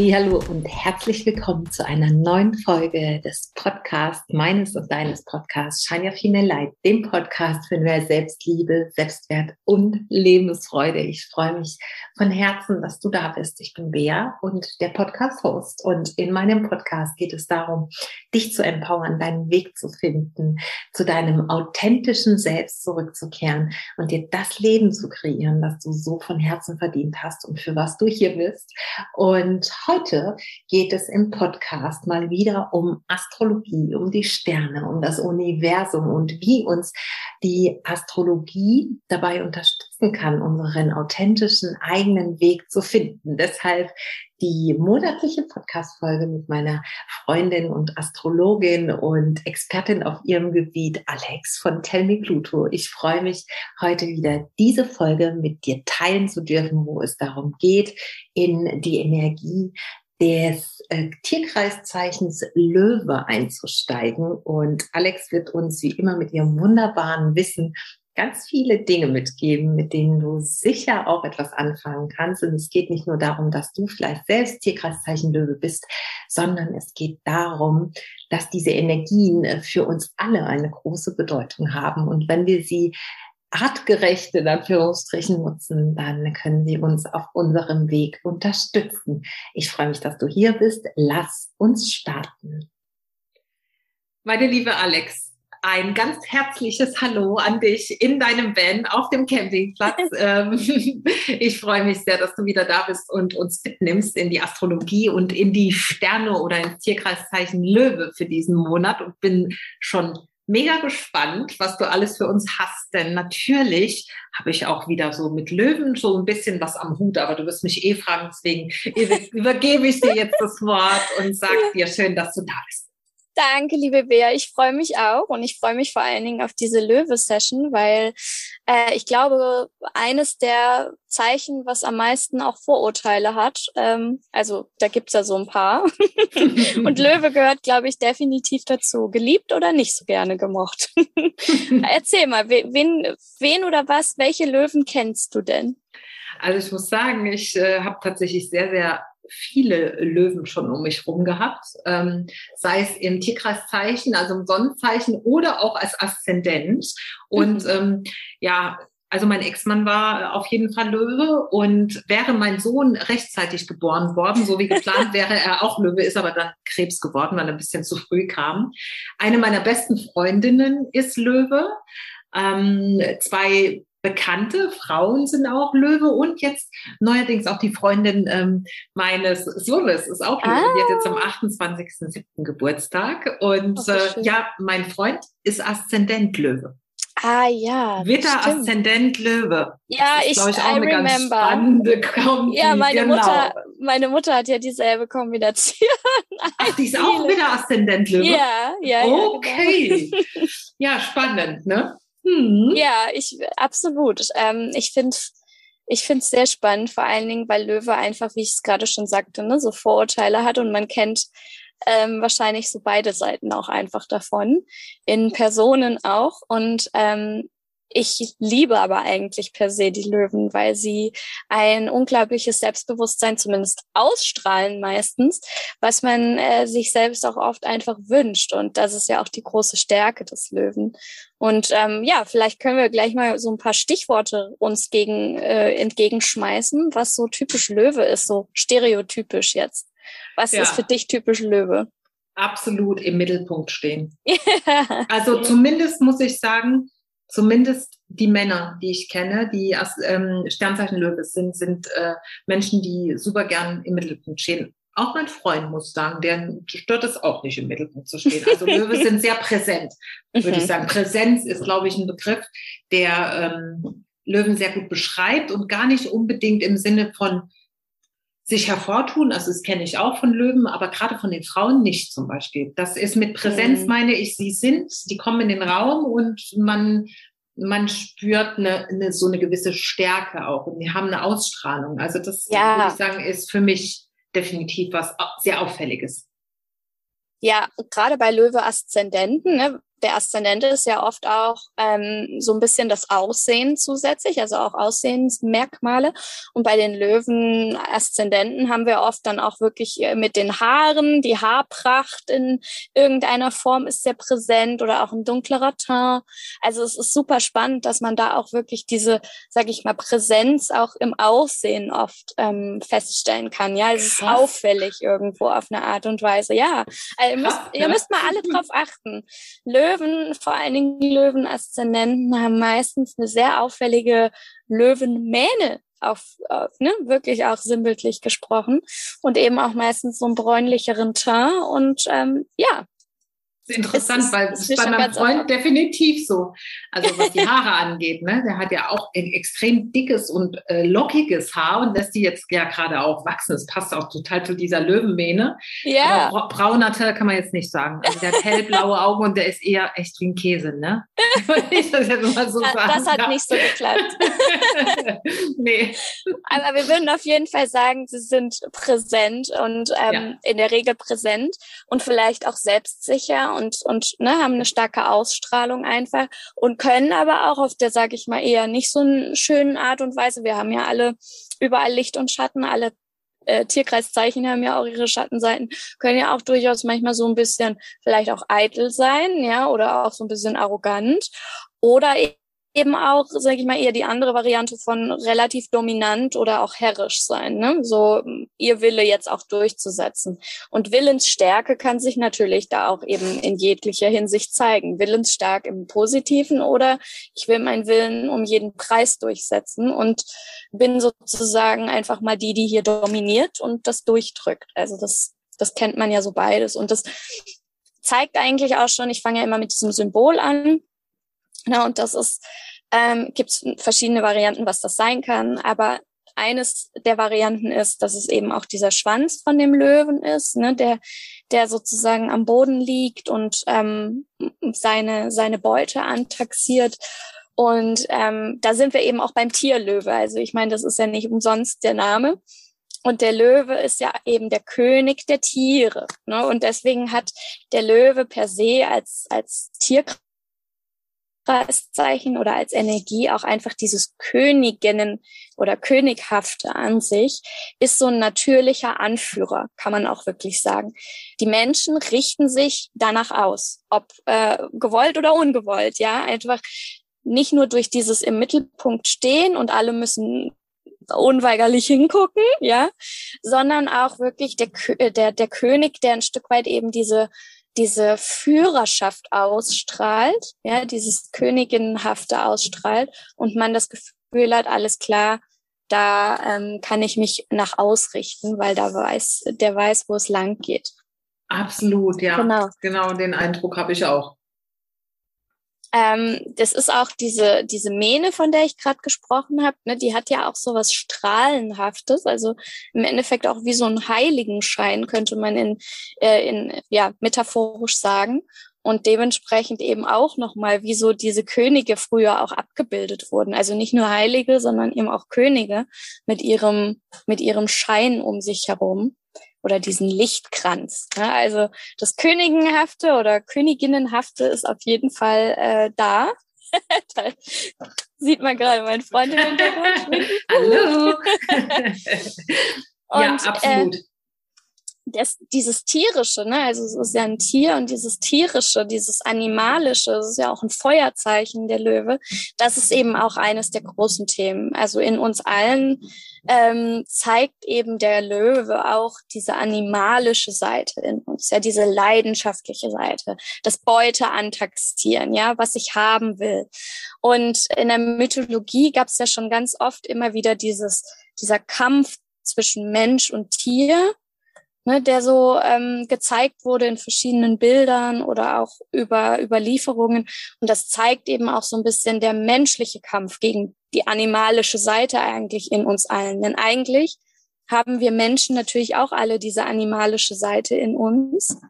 Hallo und herzlich willkommen zu einer neuen Folge des Podcasts, meines und deines Podcasts Shine Your Female Light, dem Podcast für mehr Selbstliebe, Selbstwert und Lebensfreude. Ich freue mich von Herzen, dass du da bist. Ich bin Bea und der Podcast-Host und in meinem Podcast geht es darum, dich zu empowern, deinen Weg zu finden, zu deinem authentischen Selbst zurückzukehren und dir das Leben zu kreieren, das du so von Herzen verdient hast und für was du hier bist. Und heute geht es im Podcast mal wieder um Astrologie, um die Sterne, um das Universum und wie uns die Astrologie dabei unterstützen kann, unseren authentischen eigenen Weg zu finden. Deshalb die monatliche Podcast-Folge mit meiner Freundin und Astrologin und Expertin auf ihrem Gebiet, Alex von Tell Me Pluto. Ich freue mich, heute wieder diese Folge mit dir teilen zu dürfen, wo es darum geht, in die Energie des äh, Tierkreiszeichens Löwe einzusteigen. Und Alex wird uns wie immer mit ihrem wunderbaren Wissen ganz viele Dinge mitgeben, mit denen du sicher auch etwas anfangen kannst. Und es geht nicht nur darum, dass du vielleicht selbst Tierkreiszeichen Löwe bist, sondern es geht darum, dass diese Energien äh, für uns alle eine große Bedeutung haben. Und wenn wir sie artgerecht in Anführungsstrichen nutzen, dann können sie uns auf unserem Weg unterstützen. Ich freue mich, dass du hier bist. Lass uns starten. Meine liebe Alex, ein ganz herzliches Hallo an dich in deinem Van auf dem Campingplatz. Ähm, ich freue mich sehr, dass du wieder da bist und uns mitnimmst in die Astrologie und in die Sterne oder ins Tierkreiszeichen Löwe für diesen Monat und bin schon mega gespannt, was du alles für uns hast, denn natürlich habe ich auch wieder so mit Löwen so ein bisschen was am Hut, aber du wirst mich eh fragen, deswegen übergebe ich dir jetzt das Wort und sag dir schön, dass du da bist. Danke, liebe Bea. Ich freue mich auch und ich freue mich vor allen Dingen auf diese Löwe-Session, weil äh, ich glaube, eines der Zeichen, was am meisten auch Vorurteile hat, ähm, also da gibt's ja so ein paar. und Löwe gehört, glaube ich, definitiv dazu. Geliebt oder nicht so gerne gemocht? Erzähl mal, wen, wen oder was, welche Löwen kennst du denn? Also ich muss sagen, ich äh, habe tatsächlich sehr, sehr viele Löwen schon um mich rum gehabt, ähm, sei es im Tierkreiszeichen, also im Sonnenzeichen oder auch als Aszendent. Und mhm. ähm, ja, also mein Ex-Mann war auf jeden Fall Löwe und wäre mein Sohn rechtzeitig geboren worden, so wie geplant, wäre er auch Löwe, ist aber dann Krebs geworden, weil er ein bisschen zu früh kam. Eine meiner besten Freundinnen ist Löwe. Ähm, zwei bekannte Frauen sind auch Löwe und jetzt neuerdings auch die Freundin ähm, meines Sohnes ist auch Löwe. Ah. Die hat jetzt am 28.07. Ah. Geburtstag und oh, äh, ja, mein Freund ist Aszendent Löwe. Ah ja. Witter Aszendent Löwe. Ja, ich, ich, ich auch I eine remember. Ganz spannende Kombi. Ja, meine genau. Mutter, meine Mutter hat ja dieselbe Kombination. Ach, die ist auch Witter Aszendent Löwe. Ja, ja. Okay. Ja, genau. ja spannend, ne? Mhm. Ja, ich absolut. Ähm, ich finde ich finde es sehr spannend, vor allen Dingen, weil Löwe einfach, wie ich es gerade schon sagte, ne, so Vorurteile hat und man kennt ähm, wahrscheinlich so beide Seiten auch einfach davon, in Personen auch. Und ähm, ich liebe aber eigentlich per se die Löwen, weil sie ein unglaubliches Selbstbewusstsein zumindest ausstrahlen meistens, was man äh, sich selbst auch oft einfach wünscht. Und das ist ja auch die große Stärke des Löwen. Und ähm, ja, vielleicht können wir gleich mal so ein paar Stichworte uns gegen äh, entgegenschmeißen, was so typisch Löwe ist, so stereotypisch jetzt. Was ja. ist für dich typisch Löwe? Absolut im Mittelpunkt stehen. also zumindest muss ich sagen, zumindest die Männer, die ich kenne, die als ähm, Sternzeichen Löwe sind, sind äh, Menschen, die super gern im Mittelpunkt stehen. Auch mein Freund muss sagen, der stört es auch nicht im Mittelpunkt zu stehen. Also Löwe sind sehr präsent, würde ich mhm. sagen. Präsenz ist, glaube ich, ein Begriff, der ähm, Löwen sehr gut beschreibt und gar nicht unbedingt im Sinne von sich hervortun. Also das kenne ich auch von Löwen, aber gerade von den Frauen nicht zum Beispiel. Das ist mit Präsenz, mhm. meine ich, sie sind, die kommen in den Raum und man, man spürt eine, eine, so eine gewisse Stärke auch und die haben eine Ausstrahlung. Also das ja. würde ich sagen, ist für mich definitiv was sehr Auffälliges. Ja, gerade bei Löwe Aszendenten, ne, der Aszendente ist ja oft auch ähm, so ein bisschen das Aussehen zusätzlich, also auch Aussehensmerkmale. Und bei den Löwen-Aszendenten haben wir oft dann auch wirklich äh, mit den Haaren, die Haarpracht in irgendeiner Form ist sehr präsent oder auch ein dunklerer Teint. Also es ist super spannend, dass man da auch wirklich diese, sag ich mal, Präsenz auch im Aussehen oft ähm, feststellen kann. Ja, es ist auffällig irgendwo auf eine Art und Weise. Ja, also ihr, müsst, ihr müsst mal alle drauf achten. Löwen, vor allen Dingen Löwen-Aszendenten, haben meistens eine sehr auffällige Löwenmähne auf, auf ne, wirklich auch sinnbildlich gesprochen und eben auch meistens so einen bräunlicheren Teint und ähm, ja, interessant, ist, weil es ist bei meinem Freund anders. definitiv so. Also was die Haare angeht, ne? Der hat ja auch ein extrem dickes und äh, lockiges Haar und lässt die jetzt ja gerade auch wachsen. Das passt auch total zu dieser Löwenmähne. Ja. Aber brauner Teil kann man jetzt nicht sagen. Also der hat hellblaue Augen und der ist eher echt wie ein Käse, ne? ich das jetzt mal so sagen. Das hat nicht so geklappt. nee. Aber wir würden auf jeden Fall sagen, sie sind präsent und ähm, ja. in der Regel präsent und vielleicht auch selbstsicher und, und ne, haben eine starke Ausstrahlung einfach und können aber auch auf der, sage ich mal, eher nicht so einen schönen Art und Weise. Wir haben ja alle überall Licht und Schatten, alle äh, Tierkreiszeichen haben ja auch ihre Schattenseiten, können ja auch durchaus manchmal so ein bisschen vielleicht auch eitel sein, ja, oder auch so ein bisschen arrogant. Oder eben auch, sage ich mal, eher die andere Variante von relativ dominant oder auch herrisch sein. Ne? So ihr Wille jetzt auch durchzusetzen. Und Willensstärke kann sich natürlich da auch eben in jeglicher Hinsicht zeigen. Willensstark im Positiven oder ich will meinen Willen um jeden Preis durchsetzen und bin sozusagen einfach mal die, die hier dominiert und das durchdrückt. Also das, das kennt man ja so beides. Und das zeigt eigentlich auch schon, ich fange ja immer mit diesem Symbol an, na, und das ist, ähm, gibt es verschiedene Varianten, was das sein kann, aber eines der Varianten ist, dass es eben auch dieser Schwanz von dem Löwen ist, ne, der, der sozusagen am Boden liegt und ähm, seine, seine Beute antaxiert. Und ähm, da sind wir eben auch beim Tierlöwe. Also ich meine, das ist ja nicht umsonst der Name. Und der Löwe ist ja eben der König der Tiere. Ne? Und deswegen hat der Löwe per se als, als Tierkreis Zeichen oder als Energie auch einfach dieses Königinnen oder Könighafte an sich ist so ein natürlicher Anführer, kann man auch wirklich sagen. Die Menschen richten sich danach aus, ob äh, gewollt oder ungewollt, ja, einfach nicht nur durch dieses im Mittelpunkt stehen und alle müssen unweigerlich hingucken, ja, sondern auch wirklich der, der, der König, der ein Stück weit eben diese diese Führerschaft ausstrahlt, ja, dieses Königinhafte ausstrahlt und man das Gefühl hat, alles klar, da ähm, kann ich mich nach ausrichten, weil da weiß, der weiß, wo es lang geht. Absolut, ja. Genau, genau den Eindruck habe ich auch. Ähm, das ist auch diese, diese Mähne, von der ich gerade gesprochen habe, ne, die hat ja auch so was Strahlenhaftes, also im Endeffekt auch wie so ein Heiligenschein, könnte man in, äh, in ja, metaphorisch sagen. Und dementsprechend eben auch nochmal, wie so diese Könige früher auch abgebildet wurden. Also nicht nur Heilige, sondern eben auch Könige mit ihrem, mit ihrem Schein um sich herum oder diesen Lichtkranz. Ja, also das Königenhafte oder Königinnenhafte ist auf jeden Fall äh, da. da sieht man gerade meinen Freund im Hintergrund. Hallo. Und, ja, absolut. Äh, das, dieses tierische, ne, also es ist ja ein Tier und dieses tierische, dieses animalische, das ist ja auch ein Feuerzeichen der Löwe. Das ist eben auch eines der großen Themen. Also in uns allen ähm, zeigt eben der Löwe auch diese animalische Seite in uns, ja, diese leidenschaftliche Seite, das Beute antaxieren, ja, was ich haben will. Und in der Mythologie gab es ja schon ganz oft immer wieder dieses, dieser Kampf zwischen Mensch und Tier ne, der so ähm, gezeigt wurde in verschiedenen Bildern oder auch über Überlieferungen. Und das zeigt eben auch so ein bisschen der menschliche Kampf gegen die animalische Seite eigentlich in uns allen. Denn eigentlich haben wir Menschen natürlich auch alle diese animalische Seite in uns.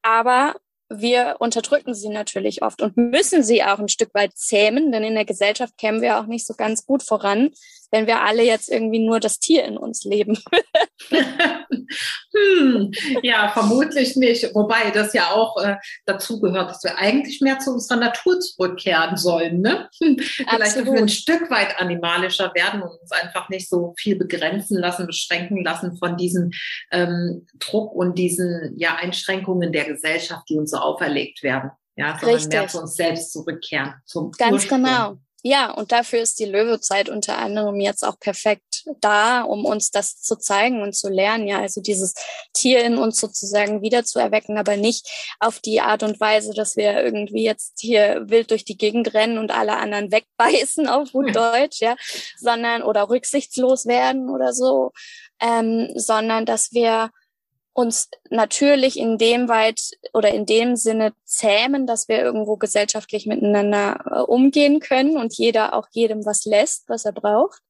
Aber wir unterdrücken sie natürlich oft und müssen sie auch ein Stück weit zähmen, denn in der Gesellschaft kämen wir auch nicht so ganz gut voran, wenn wir alle jetzt irgendwie nur das Tier in uns leben. hm, ja, vermutlich nicht. Wobei das ja auch äh, dazu gehört, dass wir eigentlich mehr zu unserer Natur zurückkehren sollen. Ne? Hm, vielleicht dass wir ein Stück weit animalischer werden und uns einfach nicht so viel begrenzen lassen, beschränken lassen von diesem ähm, Druck und diesen ja, Einschränkungen der Gesellschaft, die uns so auferlegt werden. Ja, sondern Richtig. mehr zu uns selbst zurückkehren. Zum Ganz Ursprung. genau. Ja, und dafür ist die Löwezeit unter anderem jetzt auch perfekt da, um uns das zu zeigen und zu lernen. Ja, also dieses Tier in uns sozusagen wieder zu erwecken, aber nicht auf die Art und Weise, dass wir irgendwie jetzt hier wild durch die Gegend rennen und alle anderen wegbeißen auf gut Deutsch, ja, sondern oder rücksichtslos werden oder so, ähm, sondern dass wir uns natürlich in dem weit oder in dem Sinne zähmen, dass wir irgendwo gesellschaftlich miteinander äh, umgehen können und jeder auch jedem was lässt, was er braucht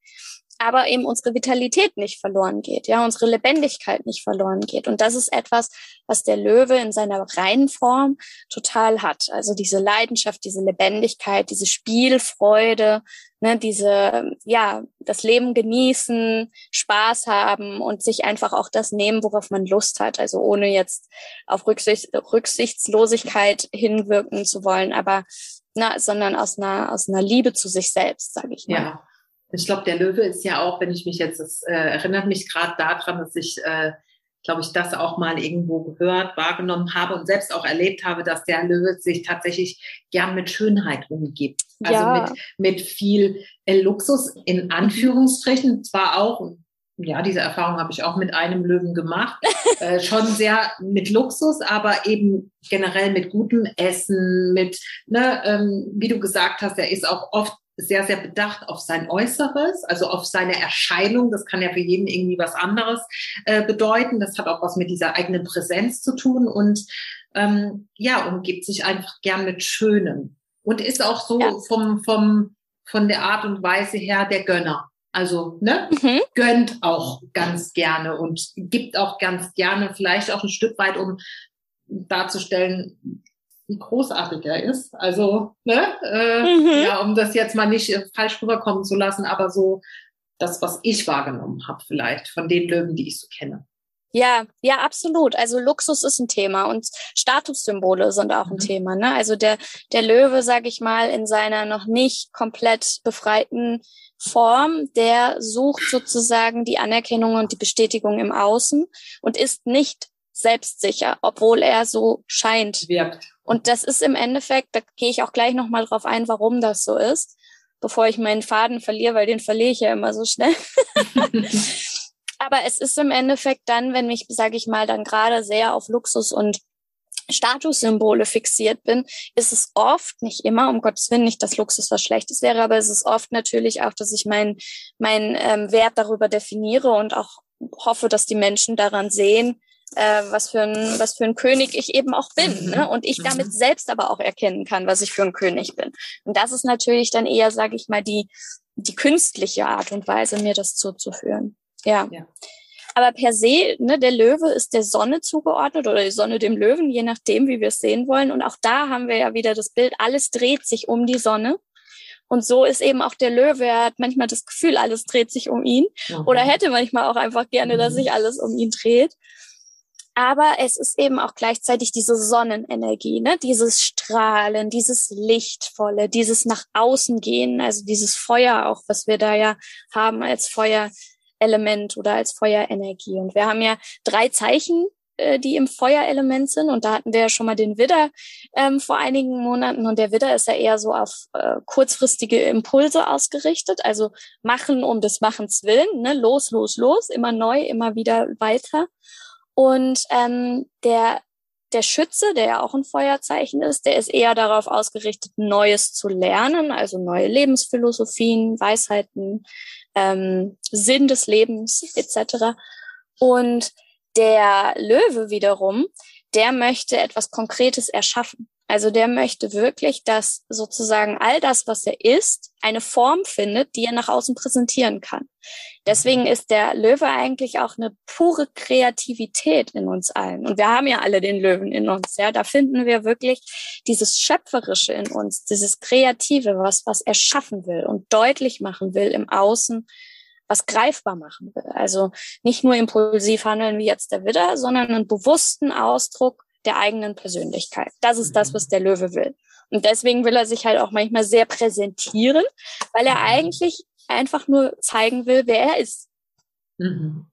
aber eben unsere Vitalität nicht verloren geht, ja, unsere Lebendigkeit nicht verloren geht. Und das ist etwas, was der Löwe in seiner reinen Form total hat. Also diese Leidenschaft, diese Lebendigkeit, diese Spielfreude, ne, diese, ja, das Leben genießen, Spaß haben und sich einfach auch das nehmen, worauf man Lust hat. Also ohne jetzt auf Rücksicht, Rücksichtslosigkeit hinwirken zu wollen, aber na, sondern aus einer, aus einer Liebe zu sich selbst, sage ich mal. Ja. Ich glaube, der Löwe ist ja auch, wenn ich mich jetzt, das äh, erinnert mich gerade daran, dass ich, äh, glaube ich, das auch mal irgendwo gehört, wahrgenommen habe und selbst auch erlebt habe, dass der Löwe sich tatsächlich gern mit Schönheit umgibt. Also ja. mit, mit viel äh, Luxus in Anführungsstrichen, zwar auch, ja, diese Erfahrung habe ich auch mit einem Löwen gemacht. äh, schon sehr mit Luxus, aber eben generell mit gutem Essen, mit, ne, ähm, wie du gesagt hast, er ist auch oft sehr, sehr bedacht auf sein Äußeres, also auf seine Erscheinung. Das kann ja für jeden irgendwie was anderes äh, bedeuten. Das hat auch was mit dieser eigenen Präsenz zu tun und ähm, ja, umgibt sich einfach gern mit Schönem und ist auch so ja. vom, vom, von der Art und Weise her der Gönner. Also, ne, mhm. gönnt auch ganz gerne und gibt auch ganz gerne, vielleicht auch ein Stück weit, um darzustellen, wie großartig er ist. Also, ne, äh, mhm. ja, um das jetzt mal nicht äh, falsch rüberkommen zu lassen, aber so das, was ich wahrgenommen habe, vielleicht von den Löwen, die ich so kenne. Ja, ja, absolut. Also Luxus ist ein Thema und Statussymbole sind auch ein mhm. Thema. Ne? Also der, der Löwe, sage ich mal, in seiner noch nicht komplett befreiten Form, der sucht sozusagen die Anerkennung und die Bestätigung im Außen und ist nicht selbstsicher, obwohl er so scheint. Wirkt. Und das ist im Endeffekt, da gehe ich auch gleich nochmal drauf ein, warum das so ist, bevor ich meinen Faden verliere, weil den verliere ich ja immer so schnell. Aber es ist im Endeffekt dann, wenn ich, sage ich mal, dann gerade sehr auf Luxus und Statussymbole fixiert bin, ist es oft, nicht immer, um Gottes Willen, nicht, dass Luxus was Schlechtes wäre, aber es ist oft natürlich auch, dass ich meinen mein, ähm, Wert darüber definiere und auch hoffe, dass die Menschen daran sehen, äh, was für ein was für ein König ich eben auch bin ne? Mhm. und ich damit mhm. selbst aber auch erkennen kann, was ich für ein König bin. Und das ist natürlich dann eher, sage ich mal, die die künstliche Art und Weise, mir das zuzuführen. Ja. ja. Aber per se, ne, der Löwe ist der Sonne zugeordnet oder die Sonne dem Löwen, je nachdem, wie wir es sehen wollen. Und auch da haben wir ja wieder das Bild, alles dreht sich um die Sonne. Und so ist eben auch der Löwe. Er hat manchmal das Gefühl, alles dreht sich um ihn. Mhm. Oder hätte manchmal auch einfach gerne, dass sich alles um ihn dreht aber es ist eben auch gleichzeitig diese Sonnenenergie, ne? dieses Strahlen, dieses Lichtvolle, dieses nach außen gehen, also dieses Feuer auch, was wir da ja haben als Feuerelement oder als Feuerenergie. Und wir haben ja drei Zeichen, äh, die im Feuerelement sind. Und da hatten wir ja schon mal den Widder ähm, vor einigen Monaten. Und der Widder ist ja eher so auf äh, kurzfristige Impulse ausgerichtet, also machen um des Machens willen, ne? los, los, los, immer neu, immer wieder weiter. Und ähm, der, der Schütze, der ja auch ein Feuerzeichen ist, der ist eher darauf ausgerichtet, Neues zu lernen, also neue Lebensphilosophien, Weisheiten, ähm, Sinn des Lebens etc. Und der Löwe wiederum, der möchte etwas Konkretes erschaffen. Also der möchte wirklich, dass sozusagen all das, was er ist, eine Form findet, die er nach außen präsentieren kann. Deswegen ist der Löwe eigentlich auch eine pure Kreativität in uns allen. Und wir haben ja alle den Löwen in uns, ja. Da finden wir wirklich dieses Schöpferische in uns, dieses Kreative, was, was er schaffen will und deutlich machen will im Außen, was greifbar machen will. Also nicht nur impulsiv handeln wie jetzt der Widder, sondern einen bewussten Ausdruck der eigenen Persönlichkeit. Das ist das, was der Löwe will. Und deswegen will er sich halt auch manchmal sehr präsentieren, weil er eigentlich einfach nur zeigen will, wer er ist. Mhm.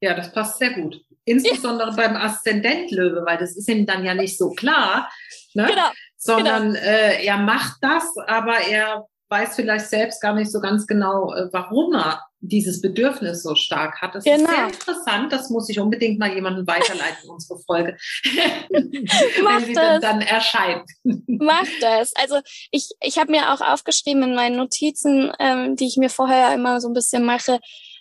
Ja, das passt sehr gut. Insbesondere ja. beim Aszendentlöwe, weil das ist ihm dann ja nicht so klar, ne? genau. sondern genau. Äh, er macht das, aber er weiß vielleicht selbst gar nicht so ganz genau, äh, warum er dieses Bedürfnis so stark hat. Das genau. ist sehr interessant. Das muss ich unbedingt mal jemandem weiterleiten, unsere Folge, wenn sie dann, dann erscheint. Mach das. Also ich, ich habe mir auch aufgeschrieben in meinen Notizen, ähm, die ich mir vorher immer so ein bisschen mache,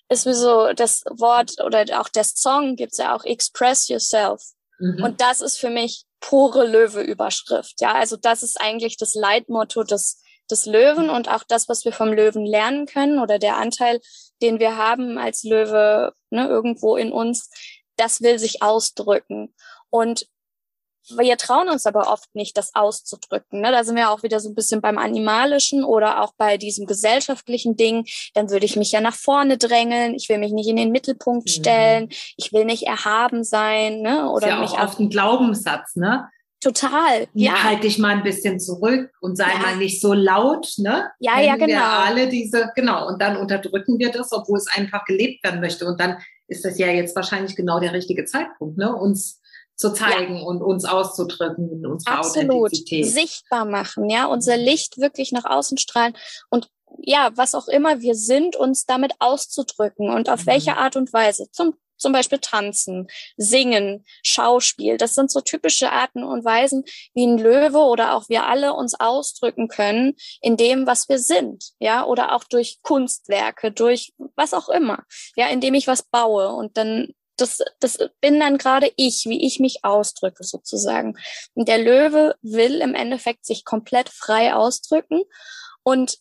ist wie so das Wort oder auch der Song gibt's ja auch Express Yourself. Mhm. Und das ist für mich pure Löwe-Überschrift. Ja, also das ist eigentlich das Leitmotto des, des Löwen und auch das, was wir vom Löwen lernen können oder der Anteil, den wir haben als Löwe ne, irgendwo in uns, das will sich ausdrücken. Und wir trauen uns aber oft nicht, das auszudrücken. Ne? Da sind wir auch wieder so ein bisschen beim Animalischen oder auch bei diesem gesellschaftlichen Ding. Dann würde ich mich ja nach vorne drängeln. Ich will mich nicht in den Mittelpunkt mhm. stellen. Ich will nicht erhaben sein. Ne? Oder ist ja mich auch oft ein Glaubenssatz, ne? Total. Ja. Halt dich mal ein bisschen zurück und sei ja. mal nicht so laut, ne? Ja, Kennen ja, genau. Wir alle diese, genau. Und dann unterdrücken wir das, obwohl es einfach gelebt werden möchte. Und dann ist das ja jetzt wahrscheinlich genau der richtige Zeitpunkt, ne? Uns zu zeigen ja. und uns auszudrücken in unserer Absolut. Authentizität. Sichtbar machen, ja, unser Licht wirklich nach außen strahlen und ja, was auch immer wir sind, uns damit auszudrücken und auf mhm. welche Art und Weise. Zum, zum Beispiel tanzen, singen, Schauspiel. Das sind so typische Arten und Weisen, wie ein Löwe oder auch wir alle uns ausdrücken können in dem, was wir sind. Ja, oder auch durch Kunstwerke, durch was auch immer. Ja, indem ich was baue und dann das, das bin dann gerade ich, wie ich mich ausdrücke sozusagen. Und der Löwe will im Endeffekt sich komplett frei ausdrücken und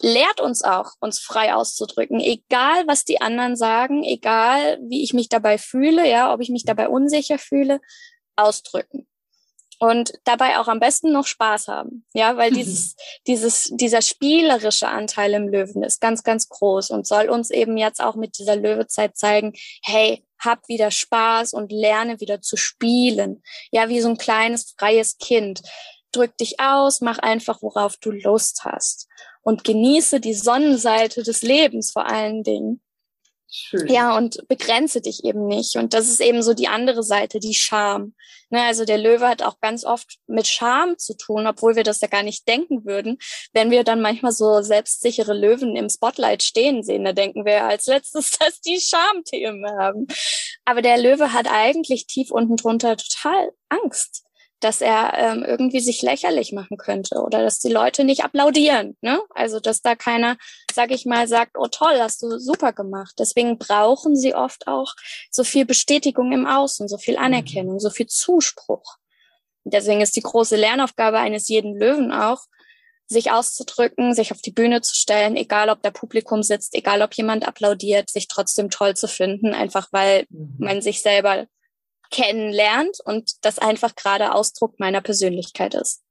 lehrt uns auch, uns frei auszudrücken, egal was die anderen sagen, egal wie ich mich dabei fühle, ja, ob ich mich dabei unsicher fühle, ausdrücken und dabei auch am besten noch Spaß haben. Ja, weil dieses, dieses, dieser spielerische Anteil im Löwen ist ganz, ganz groß und soll uns eben jetzt auch mit dieser Löwezeit zeigen, hey, hab wieder Spaß und lerne wieder zu spielen. Ja, wie so ein kleines, freies Kind. Drück dich aus, mach einfach, worauf du Lust hast. Und genieße die Sonnenseite des Lebens vor allen Dingen. Schön. Ja, und begrenze dich eben nicht. Und das ist eben so die andere Seite, die Scham. Ne, also der Löwe hat auch ganz oft mit Scham zu tun, obwohl wir das ja gar nicht denken würden. Wenn wir dann manchmal so selbstsichere Löwen im Spotlight stehen sehen, da denken wir als letztes, dass die Schamthemen haben. Aber der Löwe hat eigentlich tief unten drunter total Angst dass er ähm, irgendwie sich lächerlich machen könnte oder dass die Leute nicht applaudieren. Ne? Also dass da keiner, sag ich mal, sagt, oh toll, hast du super gemacht. Deswegen brauchen sie oft auch so viel Bestätigung im Außen, so viel mhm. Anerkennung, so viel Zuspruch. Deswegen ist die große Lernaufgabe eines jeden Löwen auch, sich auszudrücken, sich auf die Bühne zu stellen, egal ob da Publikum sitzt, egal ob jemand applaudiert, sich trotzdem toll zu finden, einfach weil mhm. man sich selber kennenlernt und das einfach gerade Ausdruck meiner Persönlichkeit ist.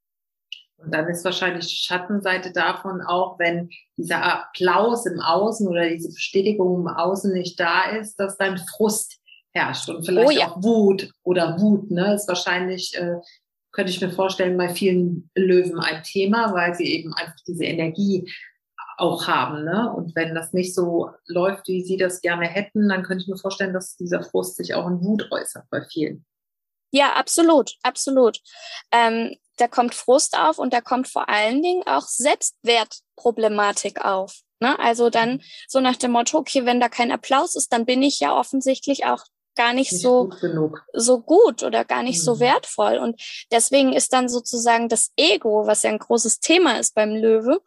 Und dann ist wahrscheinlich die Schattenseite davon auch, wenn dieser Applaus im Außen oder diese Bestätigung im Außen nicht da ist, dass dann Frust herrscht und vielleicht oh ja. auch Wut oder Wut, ne, ist wahrscheinlich, äh, könnte ich mir vorstellen, bei vielen Löwen ein Thema, weil sie eben einfach diese Energie auch haben. Ne? Und wenn das nicht so läuft, wie sie das gerne hätten, dann könnte ich mir vorstellen, dass dieser Frust sich auch in Wut äußert bei vielen. Ja, absolut, absolut. Ähm, da kommt Frust auf und da kommt vor allen Dingen auch Selbstwertproblematik auf. Ne? Also dann mhm. so nach dem Motto, okay, wenn da kein Applaus ist, dann bin ich ja offensichtlich auch gar nicht, nicht so, gut so gut oder gar nicht mhm. so wertvoll. Und deswegen ist dann sozusagen das Ego, was ja ein großes Thema ist beim Löwe,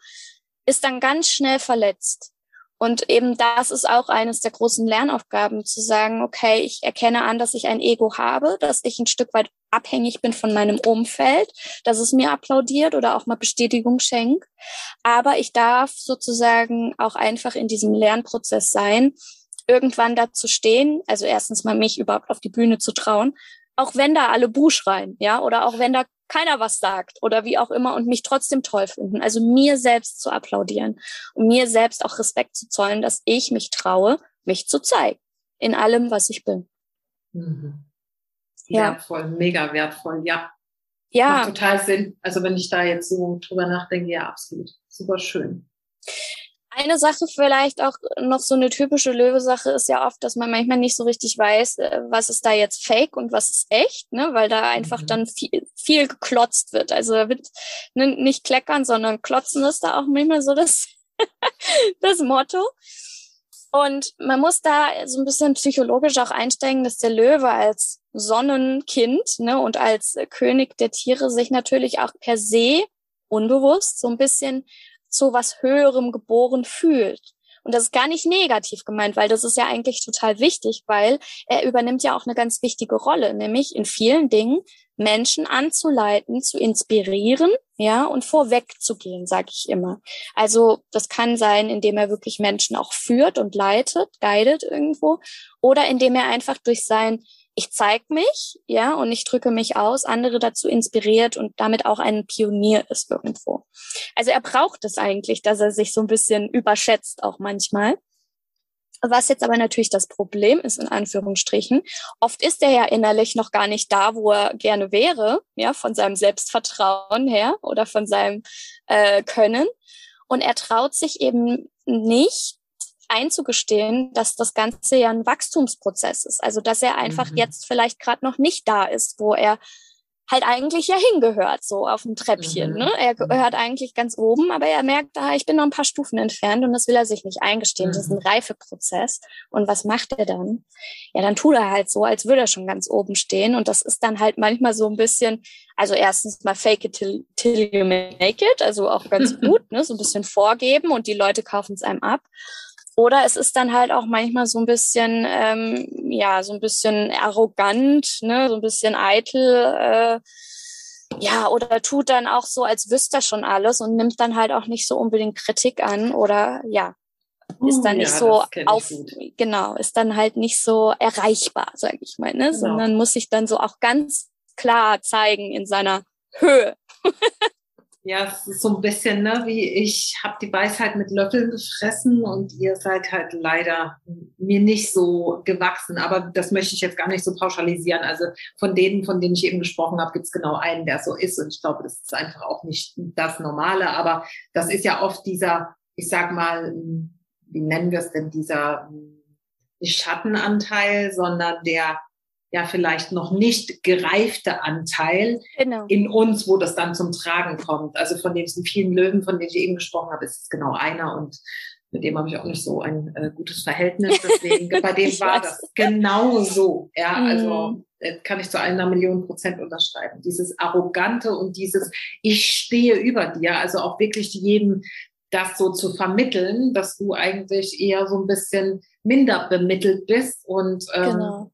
ist dann ganz schnell verletzt. Und eben das ist auch eines der großen Lernaufgaben, zu sagen, okay, ich erkenne an, dass ich ein Ego habe, dass ich ein Stück weit abhängig bin von meinem Umfeld, dass es mir applaudiert oder auch mal Bestätigung schenkt. Aber ich darf sozusagen auch einfach in diesem Lernprozess sein, irgendwann da zu stehen, also erstens mal mich überhaupt auf die Bühne zu trauen, auch wenn da alle Buh schreien, ja, oder auch wenn da keiner was sagt oder wie auch immer und mich trotzdem toll finden. Also mir selbst zu applaudieren und mir selbst auch Respekt zu zollen, dass ich mich traue, mich zu zeigen in allem, was ich bin. Mhm. Ja. Wertvoll, mega wertvoll, ja. Ja. Macht total Sinn. Also wenn ich da jetzt so drüber nachdenke, ja, absolut. Super schön. Eine Sache vielleicht auch noch so eine typische Löwe-Sache ist ja oft, dass man manchmal nicht so richtig weiß, äh, was ist da jetzt fake und was ist echt, ne? weil da einfach mhm. dann viel, viel geklotzt wird. Also da wird ne, nicht kleckern, sondern klotzen ist da auch manchmal so das, das Motto. Und man muss da so ein bisschen psychologisch auch einsteigen, dass der Löwe als Sonnenkind ne, und als König der Tiere sich natürlich auch per se unbewusst so ein bisschen zu was Höherem geboren fühlt. Und das ist gar nicht negativ gemeint, weil das ist ja eigentlich total wichtig, weil er übernimmt ja auch eine ganz wichtige Rolle, nämlich in vielen Dingen Menschen anzuleiten, zu inspirieren, ja, und vorwegzugehen, sage ich immer. Also das kann sein, indem er wirklich Menschen auch führt und leitet, guidet irgendwo, oder indem er einfach durch sein ich zeige mich, ja, und ich drücke mich aus, andere dazu inspiriert und damit auch ein Pionier ist irgendwo. Also er braucht es eigentlich, dass er sich so ein bisschen überschätzt auch manchmal. Was jetzt aber natürlich das Problem ist, in Anführungsstrichen, oft ist er ja innerlich noch gar nicht da, wo er gerne wäre, ja, von seinem Selbstvertrauen her oder von seinem äh, Können. Und er traut sich eben nicht, einzugestehen, dass das Ganze ja ein Wachstumsprozess ist. Also dass er einfach mhm. jetzt vielleicht gerade noch nicht da ist, wo er halt eigentlich ja hingehört, so auf dem Treppchen. Mhm. Ne? Er mhm. gehört eigentlich ganz oben, aber er merkt, ah, ich bin noch ein paar Stufen entfernt und das will er sich nicht eingestehen. Mhm. Das ist ein mhm. Reifeprozess. Und was macht er dann? Ja, dann tut er halt so, als würde er schon ganz oben stehen. Und das ist dann halt manchmal so ein bisschen, also erstens mal fake it till, till you make it, also auch ganz gut, ne? so ein bisschen vorgeben und die Leute kaufen es einem ab. Oder es ist dann halt auch manchmal so ein bisschen, ähm, ja, so ein bisschen arrogant, ne, so ein bisschen eitel, äh, ja, oder tut dann auch so, als wüsste er schon alles und nimmt dann halt auch nicht so unbedingt Kritik an oder ja, ist dann uh, nicht ja, so auf, genau, ist dann halt nicht so erreichbar, sage ich mal, ne, genau. sondern muss sich dann so auch ganz klar zeigen in seiner Höhe. Ja, es ist so ein bisschen, ne, wie ich habe die Weisheit mit Löffeln gefressen und ihr seid halt leider mir nicht so gewachsen. Aber das möchte ich jetzt gar nicht so pauschalisieren. Also von denen, von denen ich eben gesprochen habe, gibt es genau einen, der so ist. Und ich glaube, das ist einfach auch nicht das Normale. Aber das ist ja oft dieser, ich sag mal, wie nennen wir es denn, dieser nicht Schattenanteil, sondern der ja vielleicht noch nicht gereifte Anteil genau. in uns, wo das dann zum Tragen kommt. Also von diesen vielen Löwen, von denen ich eben gesprochen habe, ist es genau einer und mit dem habe ich auch nicht so ein äh, gutes Verhältnis. Deswegen bei dem war das genau so. Ja, mhm. also äh, kann ich zu einer Million Prozent unterschreiben. Dieses arrogante und dieses Ich stehe über dir, also auch wirklich jedem das so zu vermitteln, dass du eigentlich eher so ein bisschen minder bemittelt bist und ähm, genau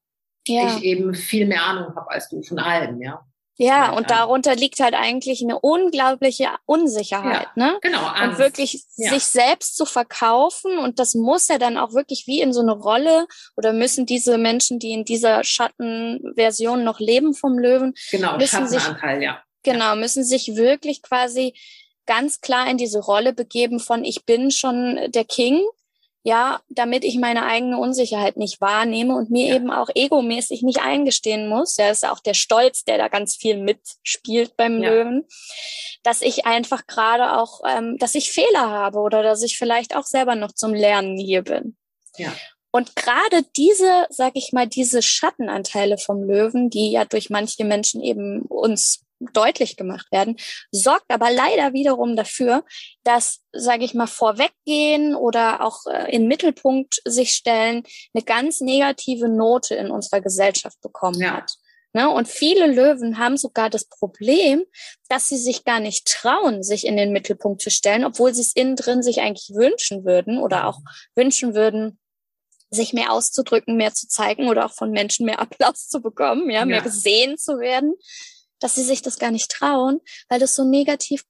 ja. ich eben viel mehr Ahnung habe als du von allem, ja. Ja, und darunter liegt halt eigentlich eine unglaubliche Unsicherheit, ja, ne? Genau. Angst. Und wirklich ja. sich selbst zu verkaufen und das muss ja dann auch wirklich wie in so eine Rolle oder müssen diese Menschen, die in dieser Schattenversion noch leben vom Löwen, genau, müssen sich, ja. Genau, müssen sich wirklich quasi ganz klar in diese Rolle begeben von ich bin schon der King ja, damit ich meine eigene Unsicherheit nicht wahrnehme und mir ja. eben auch egomäßig nicht eingestehen muss. Ja, ist auch der Stolz, der da ganz viel mitspielt beim ja. Löwen, dass ich einfach gerade auch, ähm, dass ich Fehler habe oder dass ich vielleicht auch selber noch zum Lernen hier bin. Ja. Und gerade diese, sag ich mal, diese Schattenanteile vom Löwen, die ja durch manche Menschen eben uns deutlich gemacht werden, sorgt aber leider wiederum dafür, dass, sage ich mal, vorweggehen oder auch äh, in Mittelpunkt sich stellen, eine ganz negative Note in unserer Gesellschaft bekommen ja. hat. Ne? Und viele Löwen haben sogar das Problem, dass sie sich gar nicht trauen, sich in den Mittelpunkt zu stellen, obwohl sie es innen drin sich eigentlich wünschen würden oder auch wünschen würden, sich mehr auszudrücken, mehr zu zeigen oder auch von Menschen mehr Applaus zu bekommen, ja, ja. mehr gesehen zu werden dass sie sich das gar nicht trauen, weil das so negativ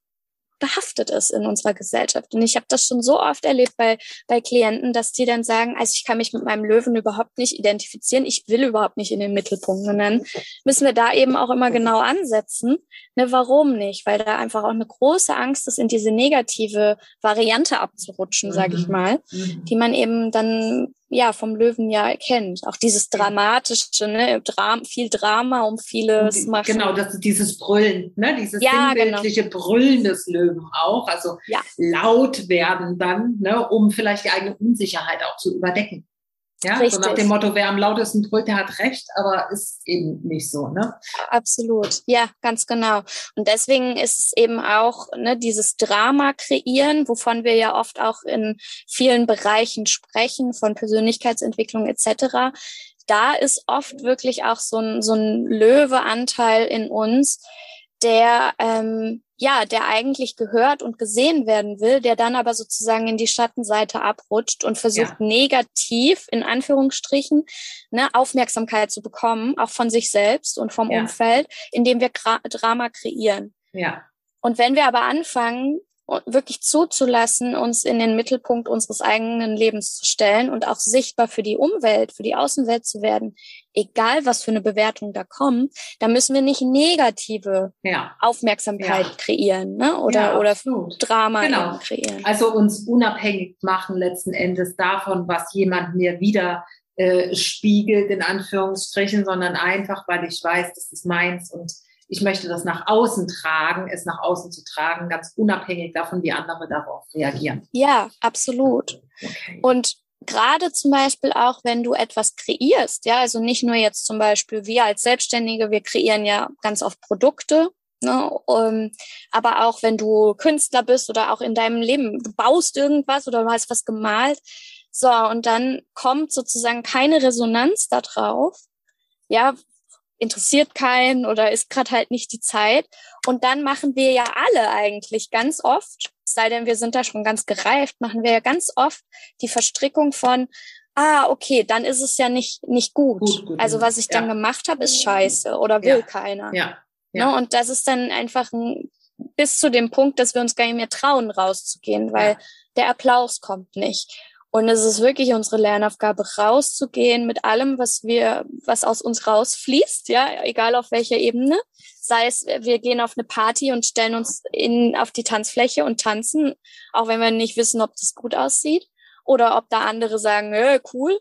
behaftet ist in unserer Gesellschaft. Und ich habe das schon so oft erlebt bei, bei Klienten, dass die dann sagen, also ich kann mich mit meinem Löwen überhaupt nicht identifizieren, ich will überhaupt nicht in den Mittelpunkt. Und dann müssen wir da eben auch immer genau ansetzen. Ne, warum nicht? Weil da einfach auch eine große Angst ist, in diese negative Variante abzurutschen, mhm. sage ich mal, mhm. die man eben dann ja vom Löwen ja erkennt. Auch dieses dramatische, ne, Dram viel Drama um vieles die, machen. Genau, das ist dieses Brüllen, ne, dieses ja, genau. sinnbildliche genau. Brüllen des Löwen auch, also ja. laut werden dann, ne, um vielleicht die eigene Unsicherheit auch zu überdecken. Ja, Richtig. so nach dem Motto, wer am lautesten brüllt, der hat recht, aber ist eben nicht so, ne? Absolut, ja, ganz genau. Und deswegen ist es eben auch ne, dieses Drama kreieren, wovon wir ja oft auch in vielen Bereichen sprechen, von Persönlichkeitsentwicklung etc. Da ist oft wirklich auch so ein, so ein Löweanteil in uns, der ähm, ja, der eigentlich gehört und gesehen werden will, der dann aber sozusagen in die Schattenseite abrutscht und versucht ja. negativ, in Anführungsstrichen, ne, Aufmerksamkeit zu bekommen, auch von sich selbst und vom ja. Umfeld, indem wir Drama kreieren. Ja. Und wenn wir aber anfangen, wirklich zuzulassen, uns in den Mittelpunkt unseres eigenen Lebens zu stellen und auch sichtbar für die Umwelt, für die Außenwelt zu werden, egal was für eine Bewertung da kommt, da müssen wir nicht negative ja. Aufmerksamkeit ja. kreieren ne? oder, ja, oder Drama genau. kreieren. Also uns unabhängig machen letzten Endes davon, was jemand mir wieder äh, spiegelt, in Anführungsstrichen, sondern einfach, weil ich weiß, das ist meins und ich möchte das nach außen tragen, es nach außen zu tragen, ganz unabhängig davon, wie andere darauf reagieren. Ja, absolut. Okay. Und gerade zum Beispiel auch, wenn du etwas kreierst, ja, also nicht nur jetzt zum Beispiel wir als Selbstständige, wir kreieren ja ganz oft Produkte, ne, um, ähm, aber auch wenn du Künstler bist oder auch in deinem Leben, du baust irgendwas oder du hast was gemalt, so, und dann kommt sozusagen keine Resonanz da drauf, ja, interessiert keinen oder ist gerade halt nicht die Zeit. Und dann machen wir ja alle eigentlich ganz oft, sei denn wir sind da schon ganz gereift, machen wir ja ganz oft die Verstrickung von, ah, okay, dann ist es ja nicht, nicht gut. gut, gut also was ich ja. dann gemacht habe, ist scheiße oder will ja. keiner. Ja. ja. Ne? Und das ist dann einfach ein, bis zu dem Punkt, dass wir uns gar nicht mehr trauen, rauszugehen, weil der Applaus kommt nicht. Und es ist wirklich unsere Lernaufgabe, rauszugehen mit allem, was wir, was aus uns rausfließt, ja, egal auf welcher Ebene. Sei es, wir gehen auf eine Party und stellen uns in, auf die Tanzfläche und tanzen, auch wenn wir nicht wissen, ob das gut aussieht. Oder ob da andere sagen, äh, cool.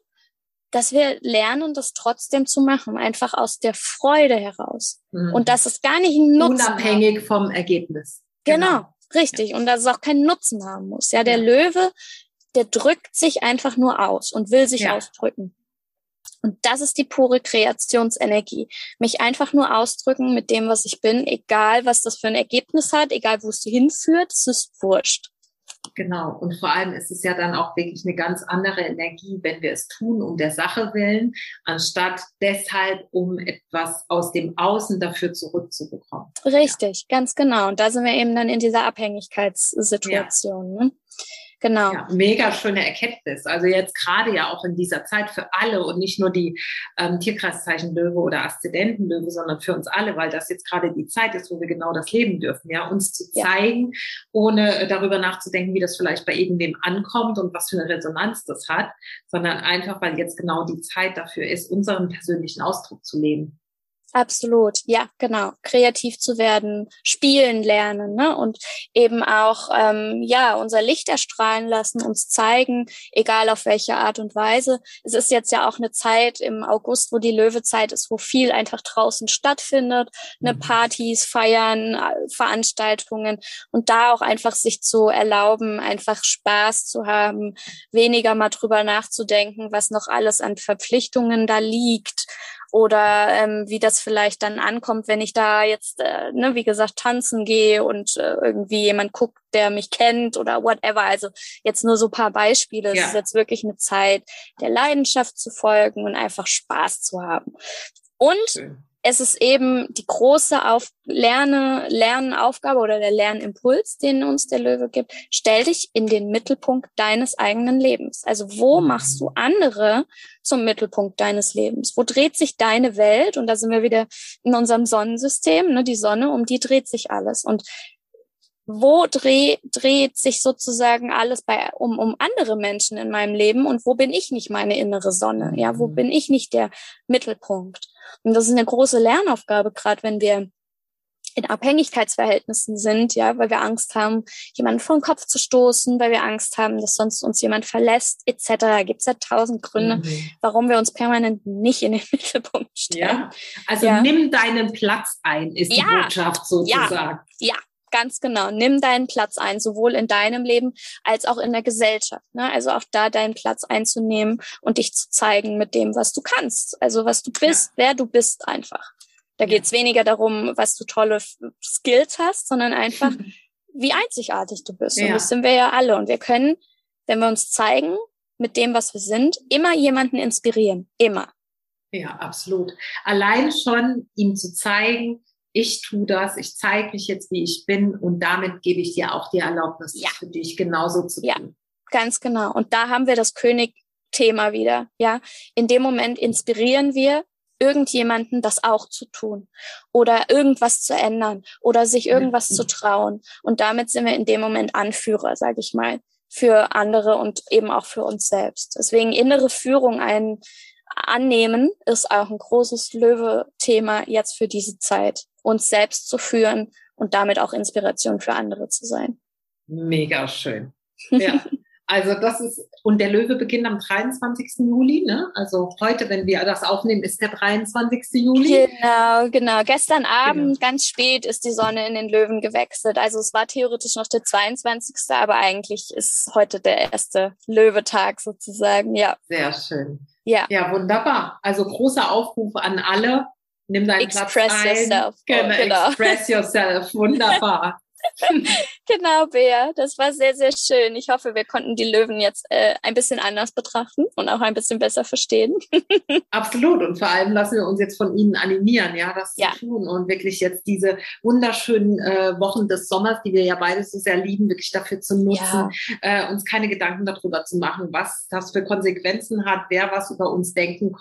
Dass wir lernen, das trotzdem zu machen, einfach aus der Freude heraus. Mhm. Und dass es gar nicht ein Nutzen Unabhängig hat. vom Ergebnis. Genau. genau. Richtig. Und dass es auch keinen Nutzen haben muss. Ja, der ja. Löwe der drückt sich einfach nur aus und will sich ja. ausdrücken. Und das ist die pure Kreationsenergie. Mich einfach nur ausdrücken mit dem, was ich bin, egal was das für ein Ergebnis hat, egal wo es hinführt, es ist wurscht. Genau. Und vor allem ist es ja dann auch wirklich eine ganz andere Energie, wenn wir es tun um der Sache willen, anstatt deshalb, um etwas aus dem Außen dafür zurückzubekommen. Richtig, ja. ganz genau. Und da sind wir eben dann in dieser Abhängigkeitssituation. Ja. Ne? Genau. Ja, mega schöne Erkenntnis. Also jetzt gerade ja auch in dieser Zeit für alle und nicht nur die ähm, Tierkreiszeichen Löwe oder Aszendenten Löwe, sondern für uns alle, weil das jetzt gerade die Zeit ist, wo wir genau das leben dürfen, ja, uns zu zeigen, ja. ohne äh, darüber nachzudenken, wie das vielleicht bei irgendwem ankommt und was für eine Resonanz das hat, sondern einfach, weil jetzt genau die Zeit dafür ist, unseren persönlichen Ausdruck zu leben. Absolut, ja, genau. Kreativ zu werden, spielen lernen ne? und eben auch ähm, ja unser Licht erstrahlen lassen, uns zeigen, egal auf welche Art und Weise. Es ist jetzt ja auch eine Zeit im August, wo die Löwezeit ist, wo viel einfach draußen stattfindet, ne mhm. Partys, Feiern, Veranstaltungen und da auch einfach sich zu erlauben, einfach Spaß zu haben, weniger mal drüber nachzudenken, was noch alles an Verpflichtungen da liegt oder ähm, wie das vielleicht dann ankommt, wenn ich da jetzt, äh, ne, wie gesagt, tanzen gehe und äh, irgendwie jemand guckt, der mich kennt oder whatever. Also jetzt nur so paar Beispiele. Ja. Es ist jetzt wirklich eine Zeit, der Leidenschaft zu folgen und einfach Spaß zu haben. Und okay es ist eben die große Auf Lerne, Lernaufgabe oder der Lernimpuls, den uns der Löwe gibt. Stell dich in den Mittelpunkt deines eigenen Lebens. Also wo mhm. machst du andere zum Mittelpunkt deines Lebens? Wo dreht sich deine Welt? Und da sind wir wieder in unserem Sonnensystem, ne, die Sonne, um die dreht sich alles. Und wo dreh, dreht sich sozusagen alles bei, um, um andere Menschen in meinem Leben und wo bin ich nicht meine innere Sonne? Ja, wo mhm. bin ich nicht der Mittelpunkt? Und das ist eine große Lernaufgabe, gerade wenn wir in Abhängigkeitsverhältnissen sind, ja, weil wir Angst haben, jemanden vor den Kopf zu stoßen, weil wir Angst haben, dass sonst uns jemand verlässt, etc. Gibt es ja tausend Gründe, mhm. warum wir uns permanent nicht in den Mittelpunkt stellen. Ja, also ja. nimm deinen Platz ein, ist die Botschaft sozusagen. Ja, ganz genau. Nimm deinen Platz ein, sowohl in deinem Leben als auch in der Gesellschaft. Ne? Also auch da deinen Platz einzunehmen und dich zu zeigen mit dem, was du kannst. Also was du bist, ja. wer du bist einfach. Da geht es weniger darum, was du tolle Skills hast, sondern einfach, wie einzigartig du bist. Ja. Und das sind wir ja alle. Und wir können, wenn wir uns zeigen, mit dem, was wir sind, immer jemanden inspirieren. Immer. Ja, absolut. Allein schon ihm zu zeigen, ich tue das, ich zeige mich jetzt, wie ich bin und damit gebe ich dir auch die Erlaubnis, ja. für dich genauso zu tun. Ja, ganz genau. Und da haben wir das König-Thema wieder. Ja, in dem Moment inspirieren wir irgendjemanden das auch zu tun oder irgendwas zu ändern oder sich irgendwas zu trauen. Und damit sind wir in dem Moment Anführer, sage ich mal, für andere und eben auch für uns selbst. Deswegen innere Führung ein annehmen ist auch ein großes Löwe-Thema jetzt für diese Zeit, uns selbst zu führen und damit auch Inspiration für andere zu sein. Mega schön. Ja. Also das ist, und der Löwe beginnt am 23. Juli, ne? Also heute, wenn wir das aufnehmen, ist der 23. Juli. Genau, genau. Gestern Abend, genau. ganz spät, ist die Sonne in den Löwen gewechselt. Also es war theoretisch noch der 22. Aber eigentlich ist heute der erste Löwetag sozusagen, ja. Sehr schön. Ja. Ja, wunderbar. Also großer Aufruf an alle. Nimm deinen Express Platz ein. Yourself. Genau, genau. Express yourself. Wunderbar. genau, Bea. Das war sehr, sehr schön. Ich hoffe, wir konnten die Löwen jetzt äh, ein bisschen anders betrachten und auch ein bisschen besser verstehen. Absolut. Und vor allem lassen wir uns jetzt von Ihnen animieren, ja, das ja. zu tun und wirklich jetzt diese wunderschönen äh, Wochen des Sommers, die wir ja beide so sehr lieben, wirklich dafür zu nutzen, ja. äh, uns keine Gedanken darüber zu machen, was das für Konsequenzen hat, wer was über uns denken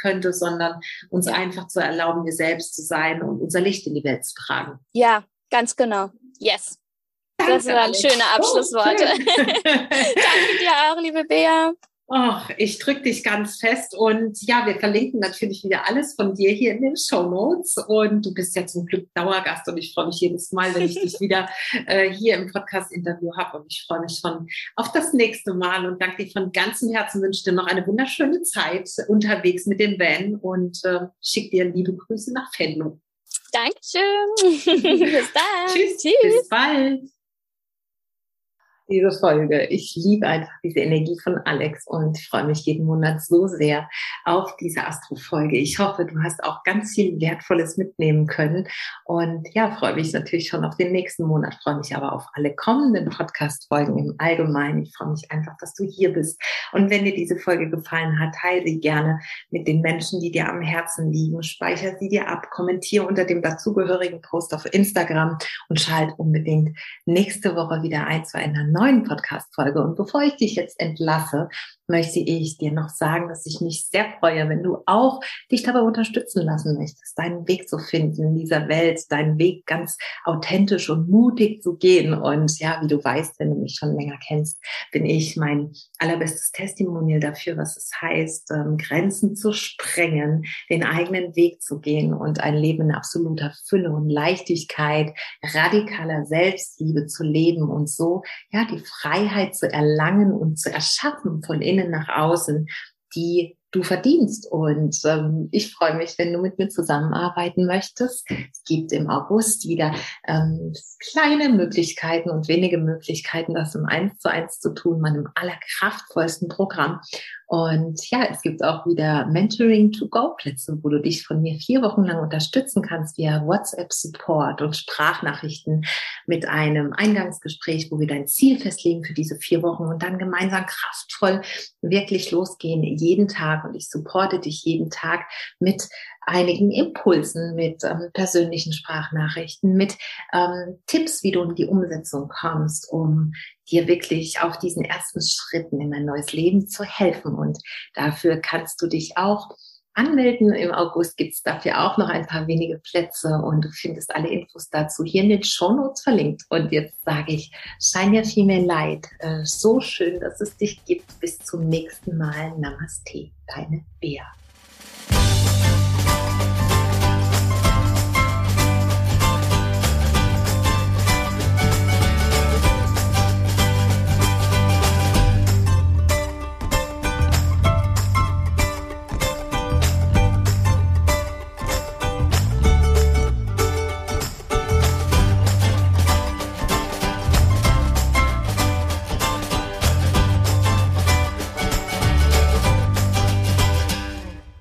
könnte, sondern uns ja. einfach zu erlauben, wir selbst zu sein und unser Licht in die Welt zu tragen. Ja, ganz genau. Yes. Das waren schöne Abschlussworte. Oh, Danke dir auch, liebe Bea. Ach, ich drücke dich ganz fest und ja, wir verlinken natürlich wieder alles von dir hier in den Show Notes und du bist ja zum Glück Dauergast und ich freue mich jedes Mal, wenn ich dich wieder äh, hier im Podcast-Interview habe und ich freue mich schon auf das nächste Mal und danke dir von ganzem Herzen, wünsche dir noch eine wunderschöne Zeit unterwegs mit dem Van und äh, schick dir liebe Grüße nach Venlo. Dankeschön. bis dann. Tschüss. Tschüss. Bis bald diese Folge. Ich liebe einfach diese Energie von Alex und freue mich jeden Monat so sehr auf diese Astro-Folge. Ich hoffe, du hast auch ganz viel Wertvolles mitnehmen können und ja, freue mich natürlich schon auf den nächsten Monat, freue mich aber auf alle kommenden Podcast-Folgen im Allgemeinen. Ich freue mich einfach, dass du hier bist und wenn dir diese Folge gefallen hat, teile sie gerne mit den Menschen, die dir am Herzen liegen, speicher sie dir ab, kommentiere unter dem dazugehörigen Post auf Instagram und schalt unbedingt nächste Woche wieder ein zu einer neuen Podcast-Folge. Und bevor ich dich jetzt entlasse, möchte ich dir noch sagen, dass ich mich sehr freue, wenn du auch dich dabei unterstützen lassen möchtest, deinen Weg zu finden in dieser Welt, deinen Weg ganz authentisch und mutig zu gehen. Und ja, wie du weißt, wenn du mich schon länger kennst, bin ich mein allerbestes Testimonial dafür, was es heißt, ähm, Grenzen zu sprengen, den eigenen Weg zu gehen und ein Leben in absoluter Fülle und Leichtigkeit, radikaler Selbstliebe zu leben und so, ja, die Freiheit zu erlangen und zu erschaffen von innen nach außen, die du verdienst. Und ähm, ich freue mich, wenn du mit mir zusammenarbeiten möchtest. Es gibt im August wieder ähm, kleine Möglichkeiten und wenige Möglichkeiten, das im Eins zu eins zu tun, meinem allerkraftvollsten Programm. Und ja, es gibt auch wieder Mentoring to Go Plätze, wo du dich von mir vier Wochen lang unterstützen kannst via WhatsApp Support und Sprachnachrichten mit einem Eingangsgespräch, wo wir dein Ziel festlegen für diese vier Wochen und dann gemeinsam kraftvoll wirklich losgehen jeden Tag und ich supporte dich jeden Tag mit einigen Impulsen, mit ähm, persönlichen Sprachnachrichten, mit ähm, Tipps, wie du in die Umsetzung kommst, um dir wirklich auf diesen ersten Schritten in ein neues Leben zu helfen. Und dafür kannst du dich auch anmelden. Im August gibt es dafür auch noch ein paar wenige Plätze und du findest alle Infos dazu hier in den Shownotes verlinkt. Und jetzt sage ich, Shine Your Female Light. So schön, dass es dich gibt. Bis zum nächsten Mal. Namaste, deine Bea.